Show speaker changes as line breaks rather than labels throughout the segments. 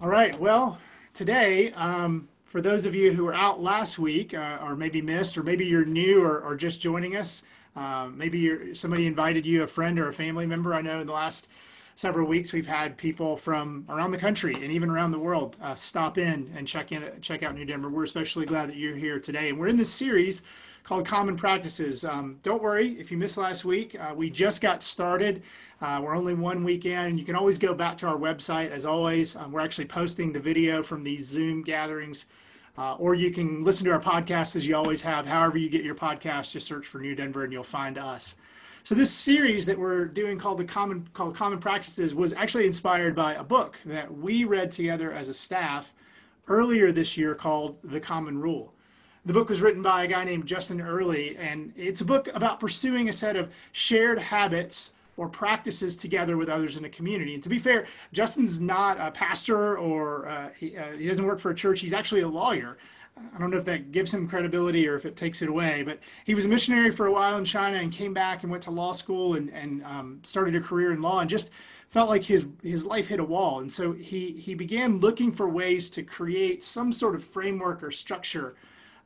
All right. Well, today, um, for those of you who were out last week uh, or maybe missed, or maybe you're new or, or just joining us, uh, maybe somebody invited you, a friend or a family member. I know in the last several weeks we've had people from around the country and even around the world uh, stop in and check in check out New Denver. We're especially glad that you're here today, and we're in this series called Common Practices. Um, don't worry if you missed last week. Uh, we just got started. Uh, we're only one weekend. You can always go back to our website. As always, um, we're actually posting the video from these Zoom gatherings, uh, or you can listen to our podcast as you always have. However, you get your podcast, just search for New Denver and you'll find us. So this series that we're doing called the Common called Common Practices was actually inspired by a book that we read together as a staff earlier this year called The Common Rule. The book was written by a guy named Justin Earley, and it's a book about pursuing a set of shared habits or practices together with others in a community. And to be fair, Justin's not a pastor or uh, he, uh, he, doesn't work for a church. He's actually a lawyer. I don't know if that gives him credibility or if it takes it away, but he was a missionary for a while in China and came back and went to law school and, and um, started a career in law and just felt like his, his life hit a wall. And so he, he began looking for ways to create some sort of framework or structure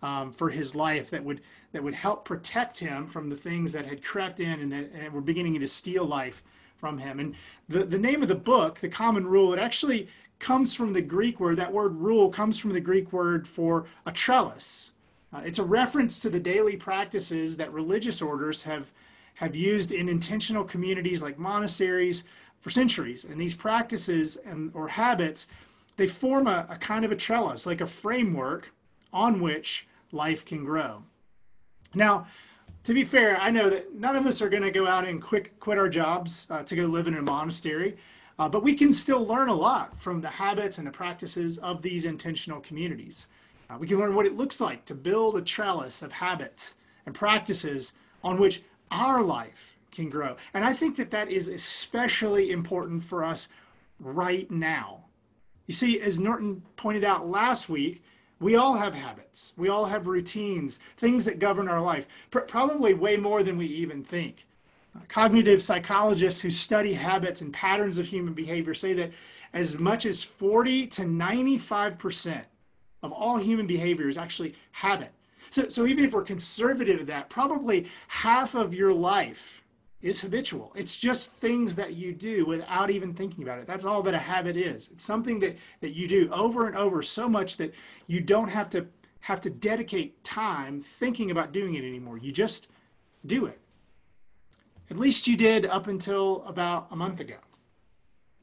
um, for his life that would that would help protect him from the things that had crept in and that and were beginning to steal life from him. And the, the name of the book, The Common Rule, it actually comes from the Greek word, that word rule comes from the Greek word for a trellis. Uh, it's a reference to the daily practices that religious orders have, have used in intentional communities like monasteries for centuries. And these practices and, or habits, they form a, a kind of a trellis, like a framework on which life can grow. Now, to be fair, I know that none of us are going to go out and quick quit our jobs uh, to go live in a monastery, uh, but we can still learn a lot from the habits and the practices of these intentional communities. Uh, we can learn what it looks like to build a trellis of habits and practices on which our life can grow. And I think that that is especially important for us right now. You see, as Norton pointed out last week, we all have habits. We all have routines, things that govern our life, pr- probably way more than we even think. Cognitive psychologists who study habits and patterns of human behavior say that as much as 40 to 95% of all human behavior is actually habit. So, so even if we're conservative of that, probably half of your life is habitual. It's just things that you do without even thinking about it. That's all that a habit is. It's something that, that you do over and over so much that you don't have to have to dedicate time thinking about doing it anymore. You just do it. At least you did up until about a month ago.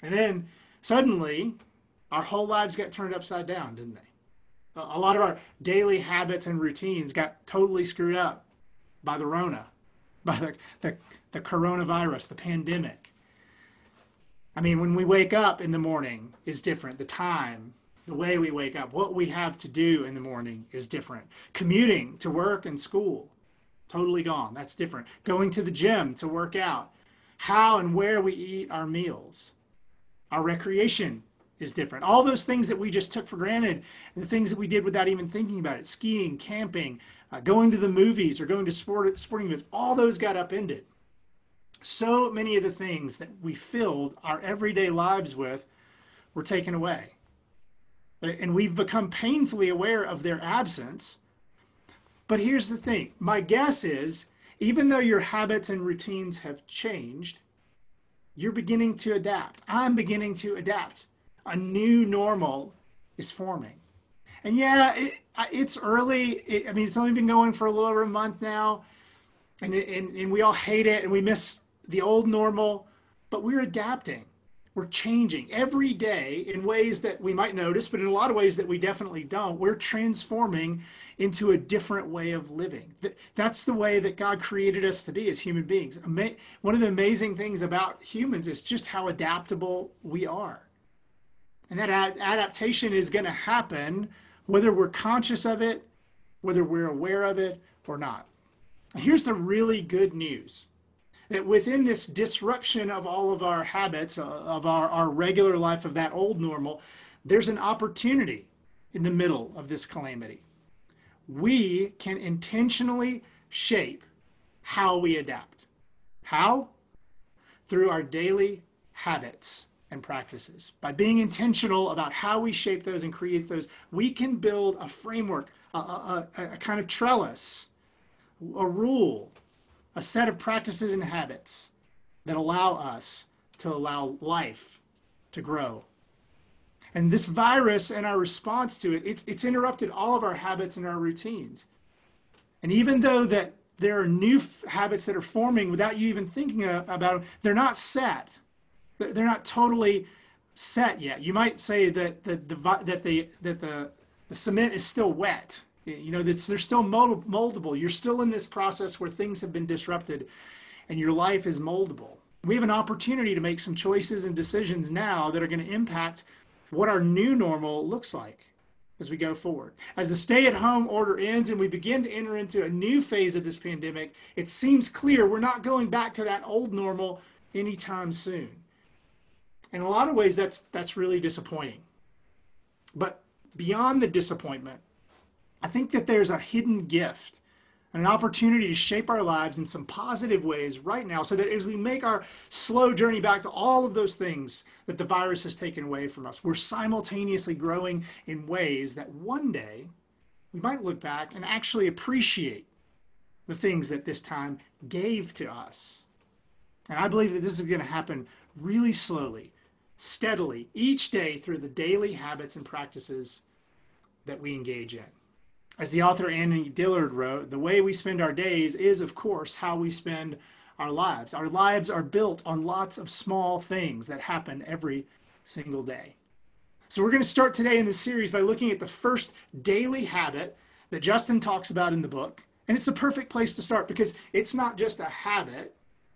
And then suddenly our whole lives got turned upside down, didn't they? A lot of our daily habits and routines got totally screwed up by the Rona, by the, the the coronavirus, the pandemic. I mean, when we wake up in the morning is different. The time, the way we wake up, what we have to do in the morning is different. Commuting to work and school, totally gone. That's different. Going to the gym to work out, how and where we eat our meals, our recreation is different. All those things that we just took for granted, the things that we did without even thinking about it skiing, camping, uh, going to the movies, or going to sport, sporting events all those got upended so many of the things that we filled our everyday lives with were taken away. And we've become painfully aware of their absence. But here's the thing my guess is, even though your habits and routines have changed, you're beginning to adapt. I'm beginning to adapt. A new normal is forming. And yeah, it, it's early. It, I mean, it's only been going for a little over a month now and, and, and we all hate it and we miss the old normal, but we're adapting. We're changing every day in ways that we might notice, but in a lot of ways that we definitely don't. We're transforming into a different way of living. That's the way that God created us to be as human beings. One of the amazing things about humans is just how adaptable we are. And that adaptation is going to happen whether we're conscious of it, whether we're aware of it, or not. Uh-huh. Here's the really good news that within this disruption of all of our habits, uh, of our, our regular life, of that old normal, there's an opportunity in the middle of this calamity. We can intentionally shape how we adapt. How? Through our daily habits and practices. By being intentional about how we shape those and create those, we can build a framework, a, a, a kind of trellis a rule, a set of practices and habits that allow us to allow life to grow. And this virus and our response to it, it's, it's interrupted all of our habits and our routines. And even though that there are new f- habits that are forming without you even thinking about them, they're not set. They're not totally set yet. You might say that that the, that the, that the, the cement is still wet you know that's they're still moldable you're still in this process where things have been disrupted and your life is moldable we have an opportunity to make some choices and decisions now that are going to impact what our new normal looks like as we go forward. As the stay at home order ends and we begin to enter into a new phase of this pandemic, it seems clear we're not going back to that old normal anytime soon. In a lot of ways, that's, that's really disappointing. But beyond the disappointment, I think that there's a hidden gift and an opportunity to shape our lives in some positive ways right now so that as we make our slow journey back to all of those things that the virus has taken away from us, we're simultaneously growing in ways that one day we might look back and actually appreciate the things that this time gave to us. And I believe that this is going to happen really slowly, steadily, each day through the daily habits and practices that we engage in as the author Annie Dillard wrote, the way we spend our days is, of course, how we spend our lives. Our lives are built on lots of small things that happen every single day. So, we're going to start today in this series by looking at the first daily habit that Justin talks about in the book. And it's the perfect place to start because it's not just a habit.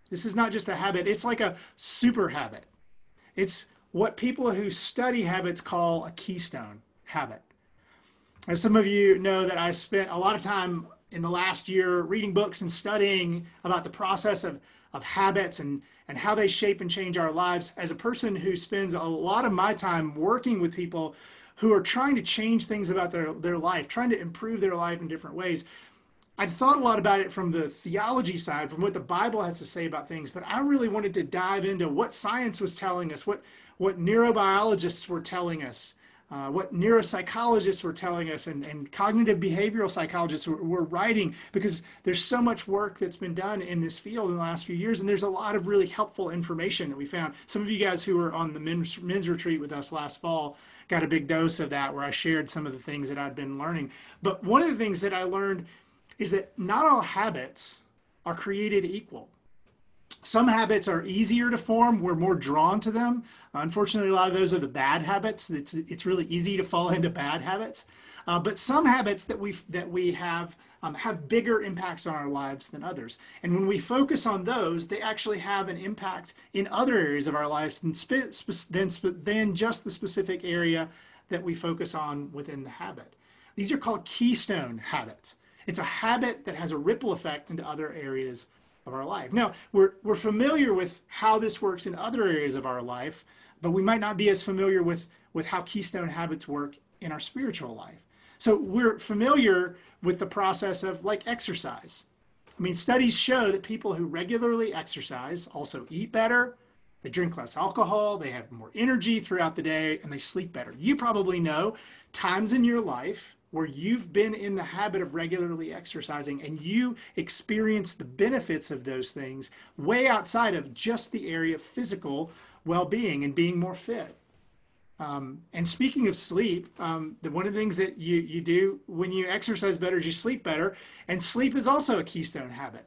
This is not just a habit, it's like a super habit. It's what people who study habits call a keystone habit as some of you know that I spent a lot of time in the last year reading books and studying about the process of, of habits and, and how they shape and change our lives. As a person who spends a lot of my time working with people who are trying to change things about their, their life, trying to improve their life in different ways, I'd thought a lot about it from the theology side, from what the Bible has to say about things, but I really wanted to dive into what science was telling us, what, what neurobiologists were telling us uh, what neuropsychologists were telling us and, and cognitive behavioral psychologists were, were, writing because there's so much work that's been done in this field in the last few years and there's a lot of really helpful information that we found some of you guys who were on the men's, men's retreat with us last fall got a big dose of that where i shared some of the things that i'd been learning but one of the things that i learned is that not all habits are created equal some habits are easier to form. We're more drawn to them. Unfortunately, a lot of those are the bad habits. It's, it's really easy to fall into bad habits. Uh, but some habits that we that we have um, have bigger impacts on our lives than others. And when we focus on those, they actually have an impact in other areas of our lives than spe- than, spe- than just the specific area that we focus on within the habit. These are called keystone habits. It's a habit that has a ripple effect into other areas of our life. Now, we're, we're familiar with how this works in other areas of our life, but we might not be as familiar with, with how Keystone habits work in our spiritual life. So we're familiar with the process of like exercise. I mean, studies show that people who regularly exercise also eat better, they drink less alcohol, they have more energy throughout the day, and they sleep better. You probably know times in your life where you've been in the habit of regularly exercising and you experience the benefits of those things way outside of just the area of physical well being and being more fit. Um, and speaking of sleep, um, the, one of the things that you, you do when you exercise better is you sleep better. And sleep is also a keystone habit.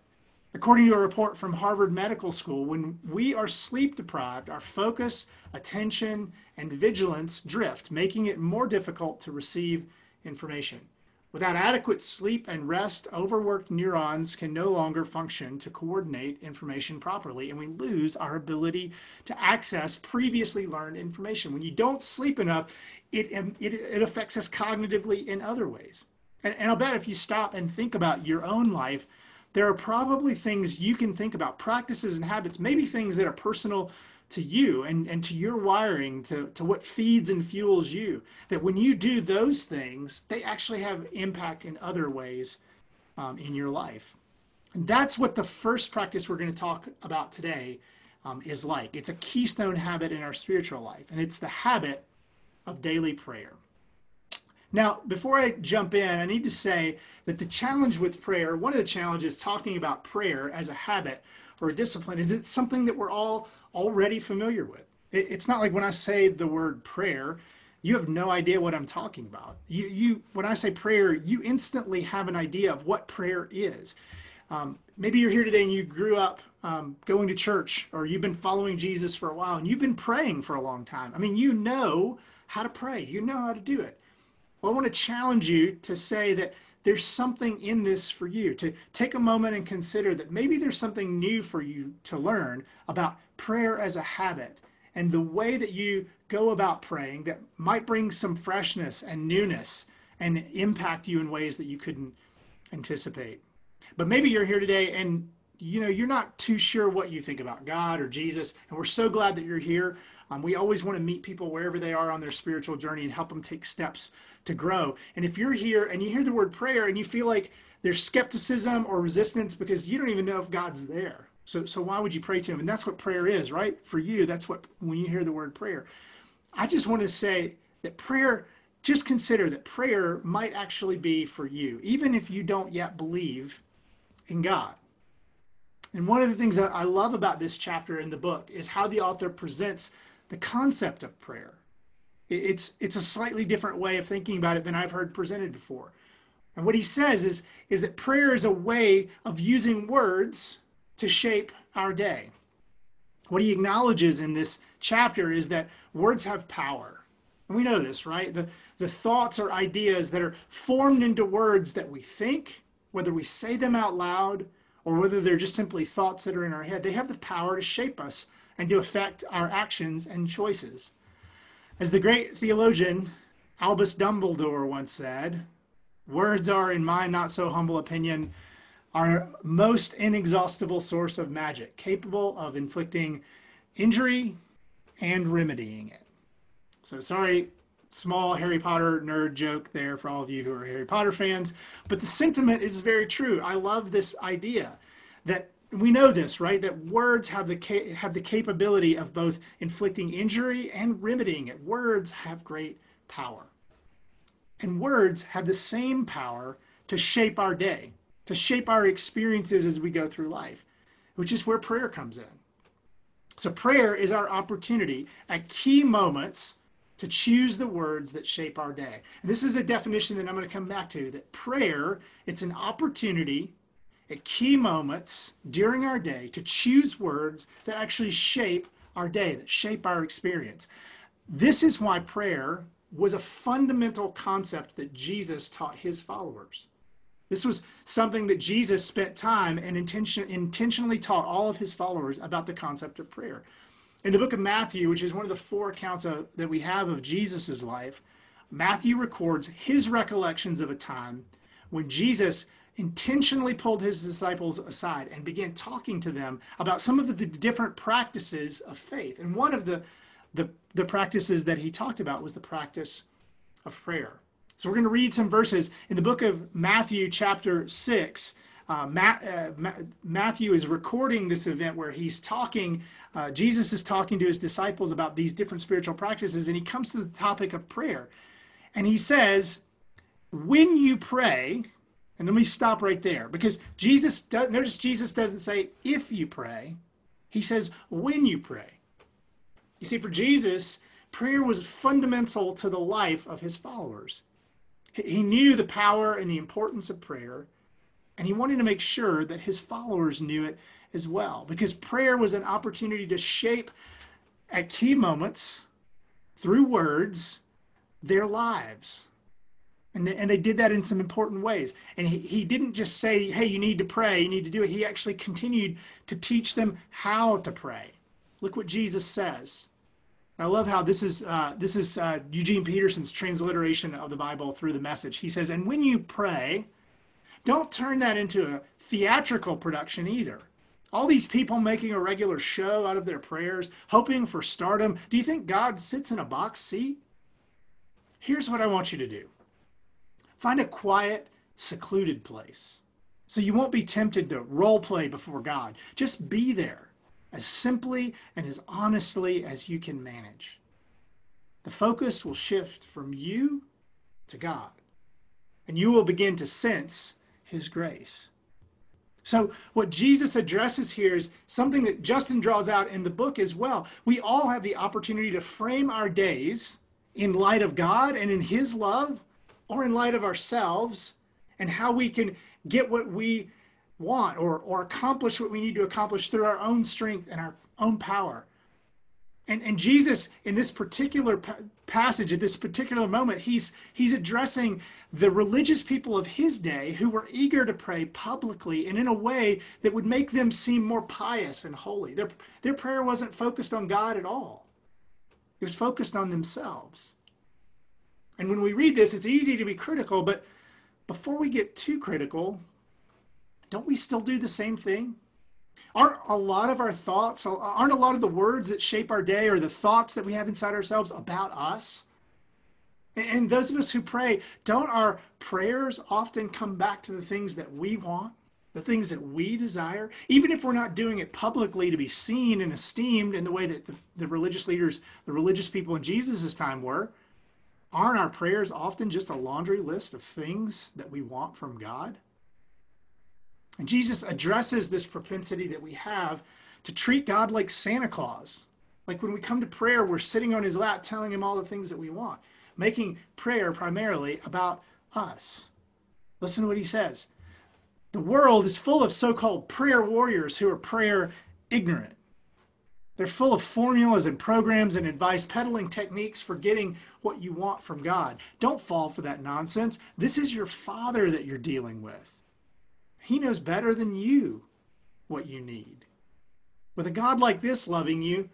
According to a report from Harvard Medical School, when we are sleep deprived, our focus, attention, and vigilance drift, making it more difficult to receive information. Without adequate sleep and rest, overworked neurons can no longer function to coordinate information properly, and we lose our ability to access previously learned information. When you don't sleep enough, it, it, it affects us cognitively in other ways. And, and I'll bet if you stop and think about your own life, there are probably things you can think about, practices and habits, maybe things that are personal to you and, and to your wiring, to, to what feeds and fuels you. That when you do those things, they actually have impact in other ways um, in your life. And that's what the first practice we're going to talk about today um, is like. It's a keystone habit in our spiritual life, and it's the habit of daily prayer. Now, before I jump in, I need to say that the challenge with prayer, one of the challenges talking about prayer as a habit or a discipline, is it's something that we're all already familiar with. it's not like when I say the word prayer, you have no idea what I'm talking about. You, you, when I say prayer, you instantly have an idea of what prayer is. Um, maybe you're here today and you grew up um, going to church or you've been following Jesus for a while and you've been praying for a long time. I mean, you know how to pray, you know how to do it. Well, I want to challenge you to say that there's something in this for you to take a moment and consider that maybe there's something new for you to learn about prayer as a habit and the way that you go about praying that might bring some freshness and newness and impact you in ways that you couldn't anticipate. But maybe you're here today and you know you're not too sure what you think about God or Jesus and we're so glad that you're here um, we always want to meet people wherever they are on their spiritual journey and help them take steps to grow. And if you're here and you hear the word prayer and you feel like there's skepticism or resistance because you don't even know if God's there. So, so why would you pray to him? And that's what prayer is, right? For you, that's what, when you hear the word prayer. I just want to say that prayer, just consider that prayer might actually be for you, even if you don't yet believe in God. And one of the things that I love about this chapter in the book is how the author presents the concept of prayer. It's, it's a slightly different way of thinking about it than I've heard presented before. And what he says is, is that prayer is a way of using words to shape our day. What he acknowledges in this chapter is that words have power. And we know this, right? The, the thoughts or ideas that are formed into words that we think, whether we say them out loud or whether they're just simply thoughts that are in our head, they have the power to shape us and to affect our actions and choices. As the great theologian Albus Dumbledore once said, words are, in my not so humble opinion, our most inexhaustible source of magic, capable of inflicting injury and remedying it. So, sorry, small Harry Potter nerd joke there for all of you who are Harry Potter fans, but the sentiment is very true. I love this idea that we know this, right? That words have the have the capability of both inflicting injury and remedying it. Words have great power. And words have the same power to shape our day, to shape our experiences as we go through life, which is where prayer comes in. So, prayer is our opportunity at key moments to choose the words that shape our day. And this is a definition that I'm going to come back to that prayer, it's an opportunity at key moments during our day to choose words that actually shape our day, that shape our experience. This is why prayer was a fundamental concept that Jesus taught his followers. This was something that Jesus spent time and intention, intentionally taught all of his followers about the concept of prayer. In the book of Matthew, which is one of the four accounts of, that we have of Jesus' life, Matthew records his recollections of a time when Jesus intentionally pulled his disciples aside and began talking to them about some of the different practices of faith. And one of the, the, the practices that he talked about was the practice of prayer. So we're going to read some verses in the book of Matthew, chapter 6. Uh, uh, Ma- Matthew is recording this event where he's talking, uh, Jesus is talking to his disciples about these different spiritual practices, and he comes to the topic of prayer. And he says, When you pray, and let me stop right there because Jesus does, notice Jesus doesn't say if you pray, he says when you pray. You see, for Jesus, prayer was fundamental to the life of his followers. He knew the power and the importance of prayer, and he wanted to make sure that his followers knew it as well because prayer was an opportunity to shape at key moments through words their lives. And, and they did that in some important ways. And he, he didn't just say, hey, you need to pray, you need to do it. He actually continued to teach them how to pray. Look what Jesus says. I love how this is uh, this is uh, Eugene Peterson's transliteration of the Bible through the message. He says, "And when you pray, don't turn that into a theatrical production either. All these people making a regular show out of their prayers, hoping for stardom. Do you think God sits in a box seat? Here's what I want you to do. Find a quiet, secluded place. So you won't be tempted to role play before God. Just be there as simply and as honestly as you can manage. The focus will shift from you to God, and you will begin to sense His grace. So, what Jesus addresses here is something that Justin draws out in the book as well. We all have the opportunity to frame our days in light of God and in His love or in light of ourselves and how we can get what we want or, or accomplish what we need to accomplish through our own strength and our own power. And, and Jesus, in this particular passage, at this particular moment, he's, he's addressing the religious people of his day who were eager to pray publicly and in a way that would make them seem more pious and holy. Their, their prayer wasn't focused on God at all, it was focused on themselves. And when we read this, it's easy to be critical, but before we get too critical, don't we still do the same thing? Aren't a lot of our thoughts, aren't a lot of the words that shape our day or the thoughts that we have inside ourselves about us? And those of us who pray, don't our prayers often come back to the things that we want, the things that we desire? Even if we're not doing it publicly to be seen and esteemed in the way that the, the religious leaders, the religious people in Jesus' time were, Aren't our prayers often just a laundry list of things that we want from God? And Jesus addresses this propensity that we have to treat God like Santa Claus. Like when we come to prayer, we're sitting on his lap telling him all the things that we want, making prayer primarily about us. Listen to what he says. The world is full of so called prayer warriors who are prayer ignorant. They're full of formulas and programs and advice peddling techniques for getting what you want from God. Don't fall for that nonsense. This is your Father that you're dealing with. He knows better than you what you need. With a God like this loving you,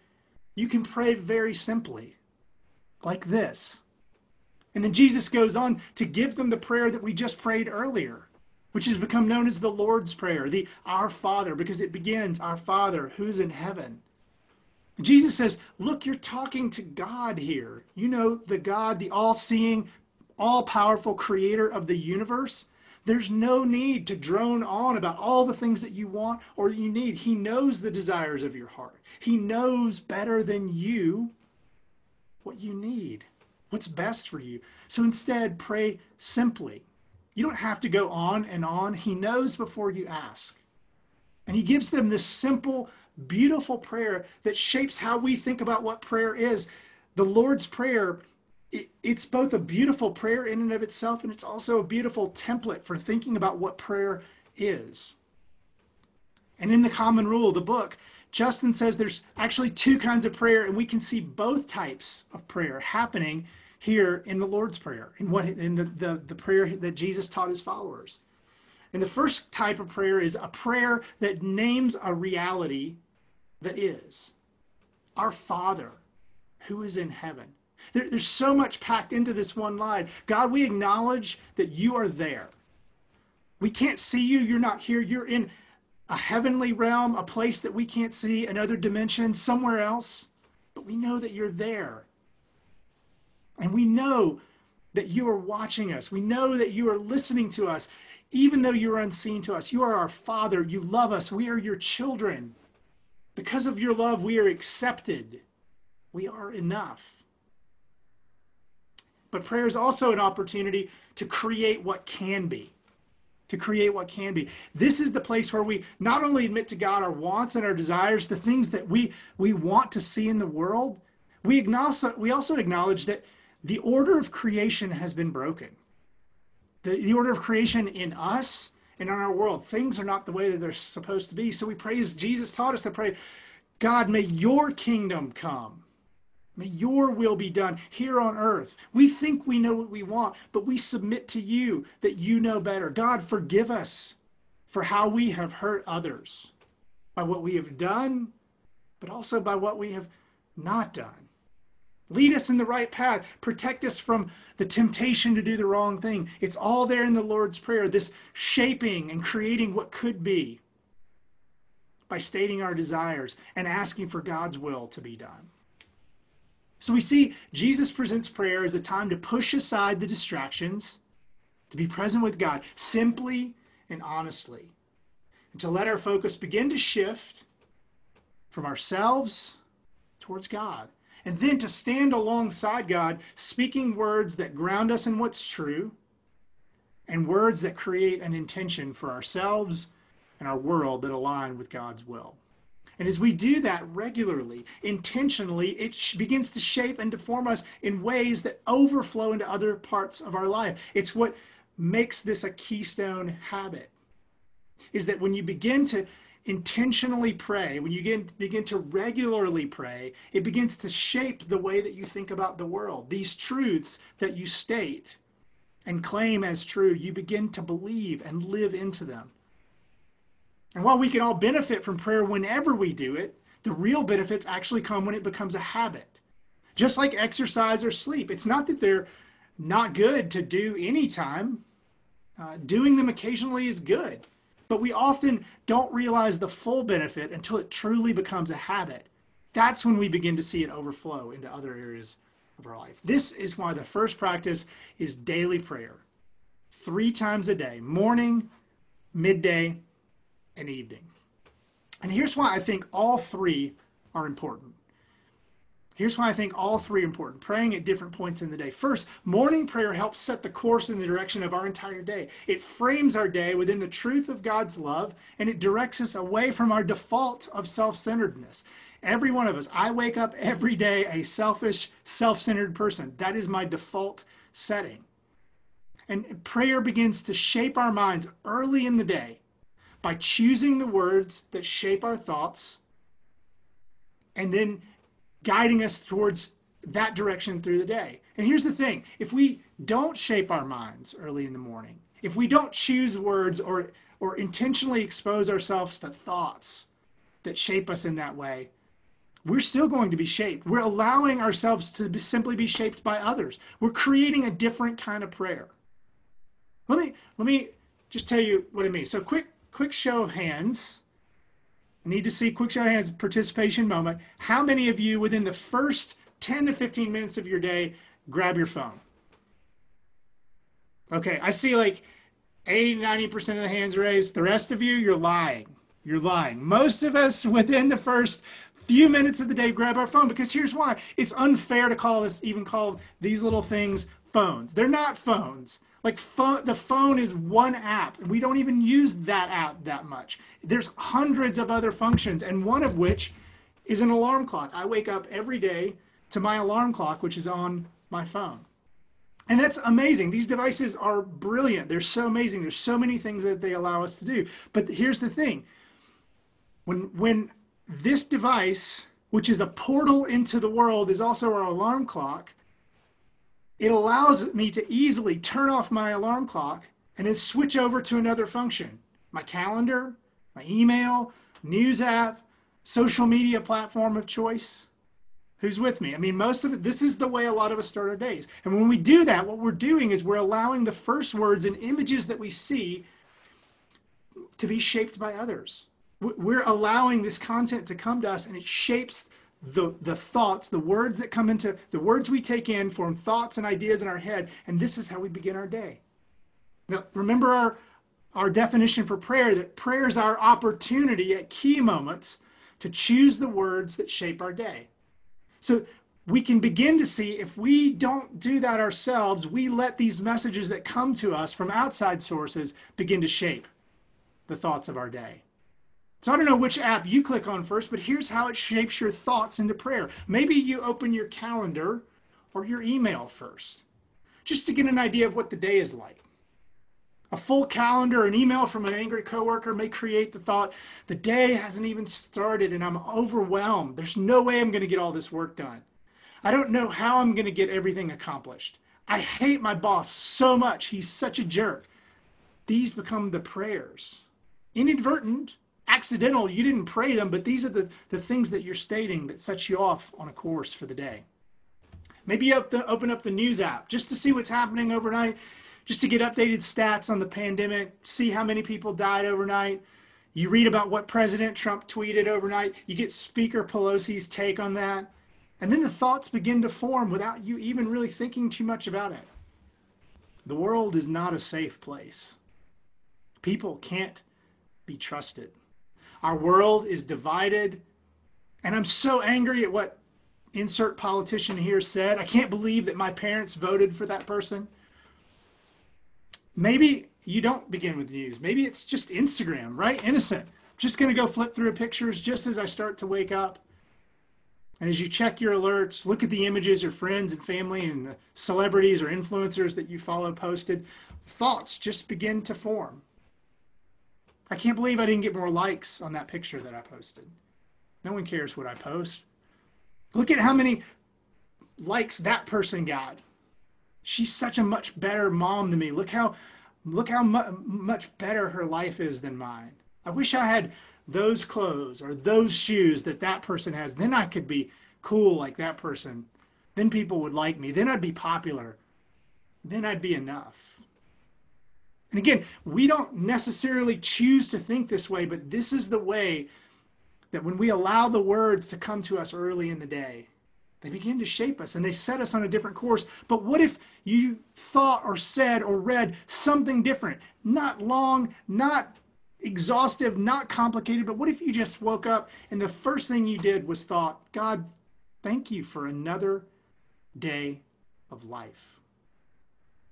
you can pray very simply, like this. And then Jesus goes on to give them the prayer that we just prayed earlier, which has become known as the Lord's Prayer, the Our Father, because it begins, Our Father, who's in heaven. Jesus says, Look, you're talking to God here. You know, the God, the all seeing, all powerful creator of the universe. There's no need to drone on about all the things that you want or you need. He knows the desires of your heart, He knows better than you what you need, what's best for you. So instead, pray simply. You don't have to go on and on. He knows before you ask. And He gives them this simple, beautiful prayer that shapes how we think about what prayer is. The Lord's Prayer, it, it's both a beautiful prayer in and of itself, and it's also a beautiful template for thinking about what prayer is. And in the common rule, the book, Justin says there's actually two kinds of prayer, and we can see both types of prayer happening here in the Lord's Prayer, in what in the, the, the prayer that Jesus taught his followers. And the first type of prayer is a prayer that names a reality that is our Father who is in heaven. There, there's so much packed into this one line. God, we acknowledge that you are there. We can't see you, you're not here, you're in a heavenly realm, a place that we can't see, another dimension, somewhere else. But we know that you're there. And we know that you are watching us. We know that you are listening to us even though you are unseen to us, you are our Father. You love us. We are your children. Because of your love, we are accepted. We are enough. But prayer is also an opportunity to create what can be. To create what can be. This is the place where we not only admit to God our wants and our desires, the things that we, we want to see in the world, we, acknowledge, we also acknowledge that the order of creation has been broken the, the order of creation in us and in our world. Things are not the way that they're supposed to be. So we pray as Jesus taught us to pray, God, may your kingdom come. May your will be done here on earth. We think we know what we want, but we submit to you that you know better. God, forgive us for how we have hurt others by what we have done, but also by what we have not done. Lead us in the right path. Protect us from the temptation to do the wrong thing. It's all there in the Lord's Prayer, this shaping and creating what could be by stating our desires and asking for God's will to be done. So we see Jesus presents prayer as a time to push aside the distractions, to be present with God simply and honestly, and to let our focus begin to shift from ourselves towards God and then to stand alongside God, speaking words that ground us in what's true and words that create an intention for ourselves and our world that align with God's will. And as we do that regularly, intentionally, it sh- begins to shape and deform us in ways that overflow into other parts of our life. It's what makes this a keystone habit is that when you begin to intentionally pray, when you begin, begin to regularly pray, it begins to shape the way that you think about the world. These truths that you state and claim as true, you begin to believe and live into them. And while we can all benefit from prayer whenever we do it, the real benefits actually come when it becomes a habit. Just like exercise or sleep, it's not that they're not good to do anytime. Uh, doing them occasionally is good but we often don't realize the full benefit until it truly becomes a habit. That's when we begin to see it overflow into other areas of our life. This is why the first practice is daily prayer three times a day morning, midday, and evening. And here's why I think all three are important. Here's why I think all three important praying at different points in the day. First, morning prayer helps set the course in the direction of our entire day. It frames our day within the truth of God's love and it directs us away from our default of self centeredness. Every one of us, I wake up every day a selfish, self centered person. That is my default setting. And prayer begins to shape our minds early in the day by choosing the words that shape our thoughts and then guiding us towards that direction through the day. And here's the thing if we don't shape our minds early in the morning, if we don't choose words or, or intentionally expose ourselves to thoughts that shape us in that way, we're still going to be shaped. We're allowing ourselves to be, simply be shaped by others. We're creating a different kind of prayer. Let me, let me just tell you what it means. So, quick, quick show of hands I need to see quick show hands participation moment. How many of you within the first 10 to 15 minutes of your day grab your phone? Okay, I see like 80 90% of the hands raised. The rest of you, you're lying. You're lying. Most of us within the first few minutes of the day grab our phone because here's why. It's unfair to call this even called these little things phones. They're not phones. Like the phone is one app. We don't even use that app that much. There's hundreds of other functions, and one of which is an alarm clock. I wake up every day to my alarm clock, which is on my phone. And that's amazing. These devices are brilliant. They're so amazing. There's so many things that they allow us to do. But here's the thing when, when this device, which is a portal into the world, is also our alarm clock, it allows me to easily turn off my alarm clock and then switch over to another function my calendar, my email, news app, social media platform of choice. Who's with me? I mean, most of it, this is the way a lot of us start our days. And when we do that, what we're doing is we're allowing the first words and images that we see to be shaped by others. We're allowing this content to come to us and it shapes the, the thoughts, the words that come into the words we take in form thoughts and ideas in our head, and this is how we begin our day. Now, remember our, our definition for prayer that prayer is our opportunity at key moments to choose the words that shape our day. So we can begin to see if we don't do that ourselves, we let these messages that come to us from outside sources begin to shape the thoughts of our day. So I don't know which app you click on first, but here's how it shapes your thoughts into prayer. Maybe you open your calendar or your email first, just to get an idea of what the day is like. A full calendar, an email from an angry coworker may create the thought, the day hasn't even started and I'm overwhelmed. There's no way I'm going to get all this work done. I don't know how I'm going to get everything accomplished. I hate my boss so much. He's such a jerk. These become the prayers. Inadvertent, accidental. You didn't pray them, but these are the, the things that you're stating that sets you off on a course for the day. Maybe you the, open up the news app just to see what's happening overnight, just to get updated stats on the pandemic, see how many people died overnight. You read about what President Trump tweeted overnight. You get Speaker Pelosi's take on that. And then the thoughts begin to form without you even really thinking too much about it. The world is not a safe place. People can't be trusted. Our world is divided. And I'm so angry at what insert politician here said. I can't believe that my parents voted for that person. Maybe you don't begin with news. Maybe it's just Instagram, right? Innocent. Just going to go flip through pictures just as I start to wake up. And as you check your alerts, look at the images your friends and family and celebrities or influencers that you follow posted, thoughts just begin to form. I can't believe I didn't get more likes on that picture that I posted. No one cares what I post. Look at how many likes that person got. She's such a much better mom than me. Look how look how mu- much better her life is than mine. I wish I had those clothes or those shoes that that person has. Then I could be cool like that person. Then people would like me. Then I'd be popular. Then I'd be enough. And again, we don't necessarily choose to think this way, but this is the way that when we allow the words to come to us early in the day, they begin to shape us and they set us on a different course. But what if you thought or said or read something different? Not long, not exhaustive, not complicated, but what if you just woke up and the first thing you did was thought, God, thank you for another day of life.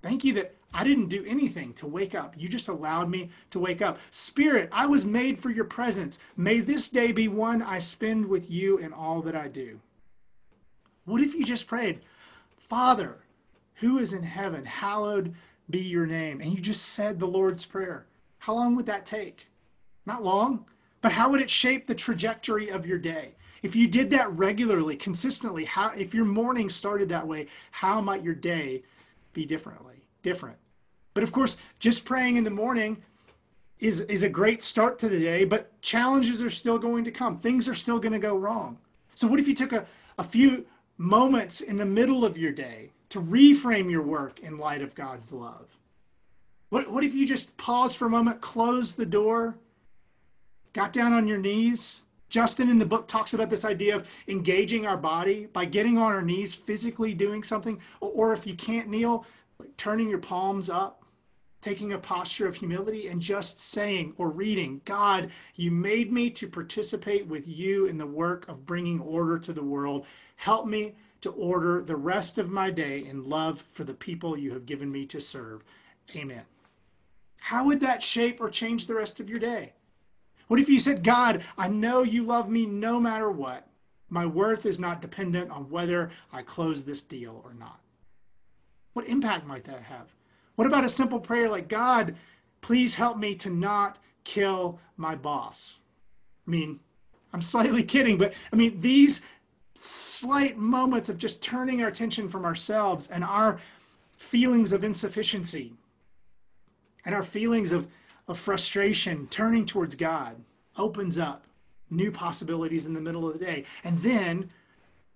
Thank you that I didn't do anything to wake up. You just allowed me to wake up. Spirit, I was made for your presence. May this day be one I spend with you in all that I do. What if you just prayed, Father, who is in heaven, hallowed be your name? And you just said the Lord's Prayer. How long would that take? Not long, but how would it shape the trajectory of your day? If you did that regularly, consistently, how if your morning started that way, how might your day be differently? different. But of course, just praying in the morning is, is a great start to the day, but challenges are still going to come. Things are still going to go wrong. So, what if you took a, a few moments in the middle of your day to reframe your work in light of God's love? What, what if you just paused for a moment, closed the door, got down on your knees? Justin in the book talks about this idea of engaging our body by getting on our knees, physically doing something, or, or if you can't kneel, like turning your palms up, taking a posture of humility, and just saying or reading, God, you made me to participate with you in the work of bringing order to the world. Help me to order the rest of my day in love for the people you have given me to serve. Amen. How would that shape or change the rest of your day? What if you said, God, I know you love me no matter what. My worth is not dependent on whether I close this deal or not. What impact might that have? What about a simple prayer like, God, please help me to not kill my boss? I mean, I'm slightly kidding, but I mean, these slight moments of just turning our attention from ourselves and our feelings of insufficiency and our feelings of, of frustration turning towards God opens up new possibilities in the middle of the day. And then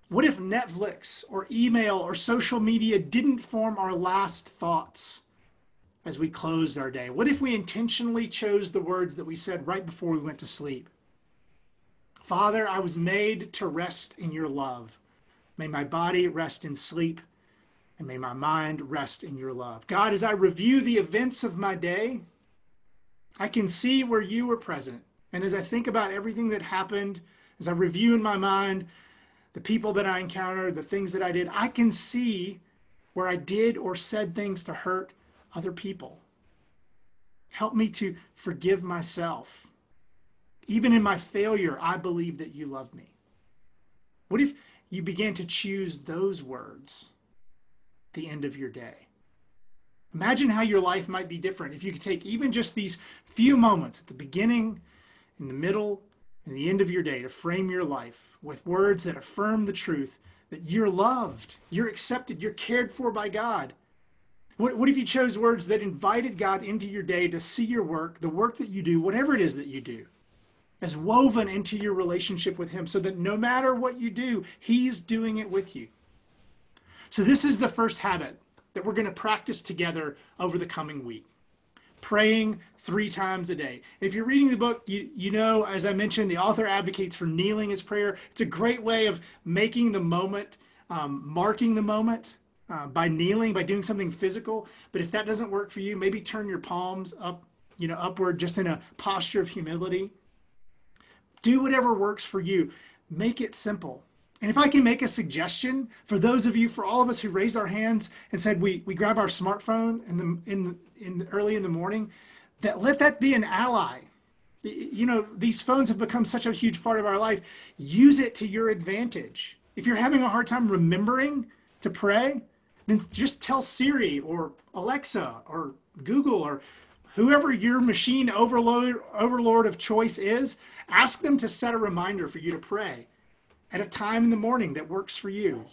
what if Netflix or email or social media didn't form our last thoughts as we closed our day? What if we intentionally chose the words that we said right before we went to sleep? Father, I was made to rest in your love. May my body rest in sleep, and may my mind rest in your love. God, as I review the events of my day, I can see where you were present. And as I think about everything that happened, as I review in my mind the people that I encountered, the things that I did. I can see where I did or said things to hurt other people. Help me to forgive myself. Even in my failure, I believe that you love me. What if you began to choose those words the end of your day? Imagine how your life might be different if you could take even just these few moments at the beginning, in the middle, in the end of your day to frame your life with words that affirm the truth that you're loved, you're accepted, you're cared for by God. What, what if you chose words that invited God into your day to see your work, the work that you do, whatever it is that you do, as woven into your relationship with Him so that no matter what you do, He's doing it with you? So, this is the first habit that we're going to practice together over the coming week praying three times a day. If you're reading the book, you, you know, as I mentioned, the author advocates for kneeling as prayer. It's a great way of making the moment, um, marking the moment. Uh, by kneeling, by doing something physical, but if that doesn't work for you, maybe turn your palms up, you know, upward, just in a posture of humility. Do whatever works for you. Make it simple. And if I can make a suggestion for those of you, for all of us who raised our hands and said we, we grab our smartphone in the, in, in the, early in the morning, that let that be an ally. You know, these phones have become such a huge part of our life. Use it to your advantage. If you're having a hard time remembering to pray, then just tell Siri or Alexa or Google or whoever your machine overlord overlord of choice is, ask them to set a reminder for you to pray at a time in the morning that works for you.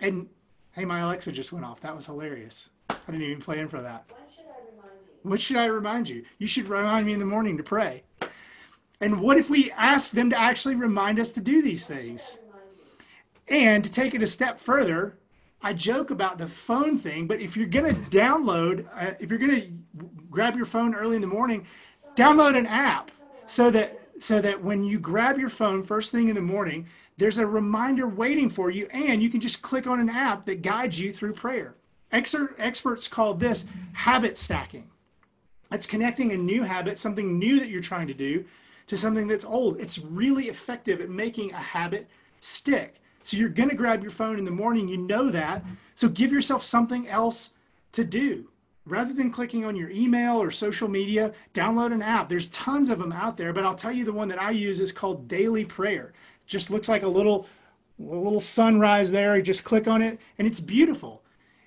And hey, my Alexa just went off. That was hilarious. I didn't even plan for that. What should I remind you? You should remind me in the morning to pray. And what if we ask them to actually remind us to do these things? And to take it a step further, I joke about the phone thing, but if you're going to download, uh, if you're going to grab your phone early in the morning, download an app so that so that when you grab your phone first thing in the morning, there's a reminder waiting for you, and you can just click on an app that guides you through prayer. Exer- experts call this habit stacking. It's connecting a new habit, something new that you're trying to do, to something that's old. It's really effective at making a habit stick. So you're going to grab your phone in the morning, you know that. So give yourself something else to do. Rather than clicking on your email or social media, download an app. There's tons of them out there, but I'll tell you the one that I use is called Daily Prayer just looks like a little little sunrise there. You just click on it and it's beautiful.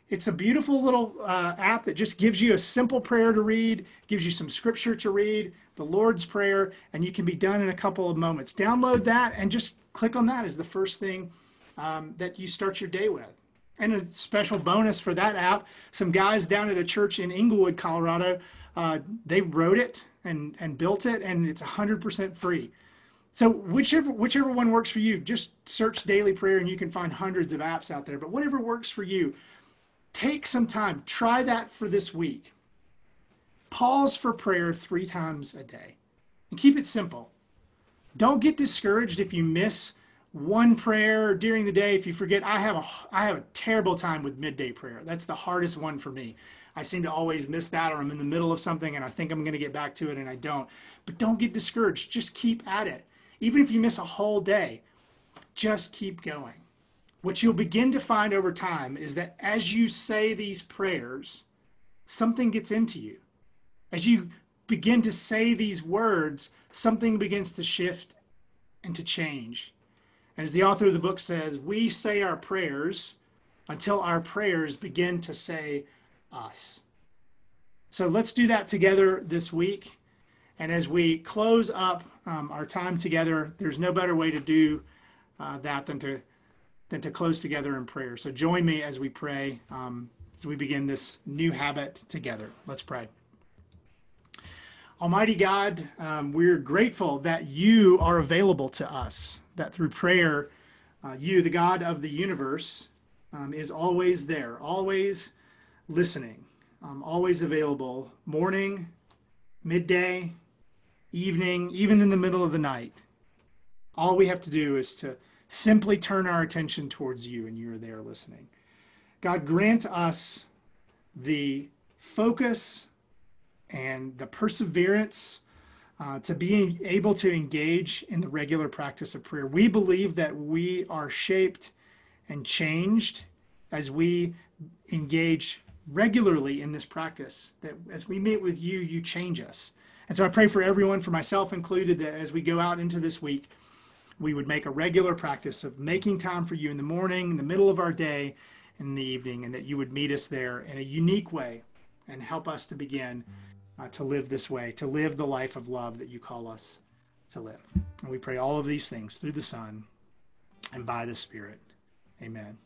It's a beautiful little uh, app that just gives you a simple prayer to read, gives you some scripture to read, the Lord's Prayer, and you can be done in a couple of moments. Download that and just click on that as the first thing um, that you start your day with. And a special bonus for that app some guys down at a church in Englewood, Colorado, uh, they wrote it and, and built it, and it's 100% free. So whichever whichever one works for you, just search daily prayer and you can find hundreds of apps out there. But whatever works for you, take some time. Try that for this week. Pause for prayer three times a day. And keep it simple. Don't get discouraged if you miss one prayer during the day. If you forget, I have a I have a terrible time with midday prayer. That's the hardest one for me. I seem to always miss that, or I'm in the middle of something and I think I'm going to get back to it and I don't. But don't get discouraged. Just keep at it. Even if you miss a whole day, just keep going. What you'll begin to find over time is that as you say these prayers, something gets into you. As you begin to say these words, something begins to shift and to change. And as the author of the book says, we say our prayers until our prayers begin to say us. So let's do that together this week. And as we close up um, our time together, there's no better way to do uh, that than to than to close together in prayer. So join me as we pray um, as we begin this new habit together. Let's pray. Almighty God, um, we're grateful that you are available to us. That through prayer, uh, you, the God of the universe, um, is always there, always listening, um, always available, morning, midday, evening, even in the middle of the night. All we have to do is to simply turn our attention towards you, and you are there listening. God, grant us the focus and the perseverance uh, to being able to engage in the regular practice of prayer. We believe that we are shaped and changed as we engage regularly in this practice, that as we meet with you, you change us. And so I pray for everyone, for myself included, that as we go out into this week, we would make a regular practice of making time for you in the morning, in the middle of our day, in the evening, and that you would meet us there in a unique way and help us to begin uh, to live this way, to live the life of love that you call us to live. And we pray all of these things through the Son and by the Spirit. Amen.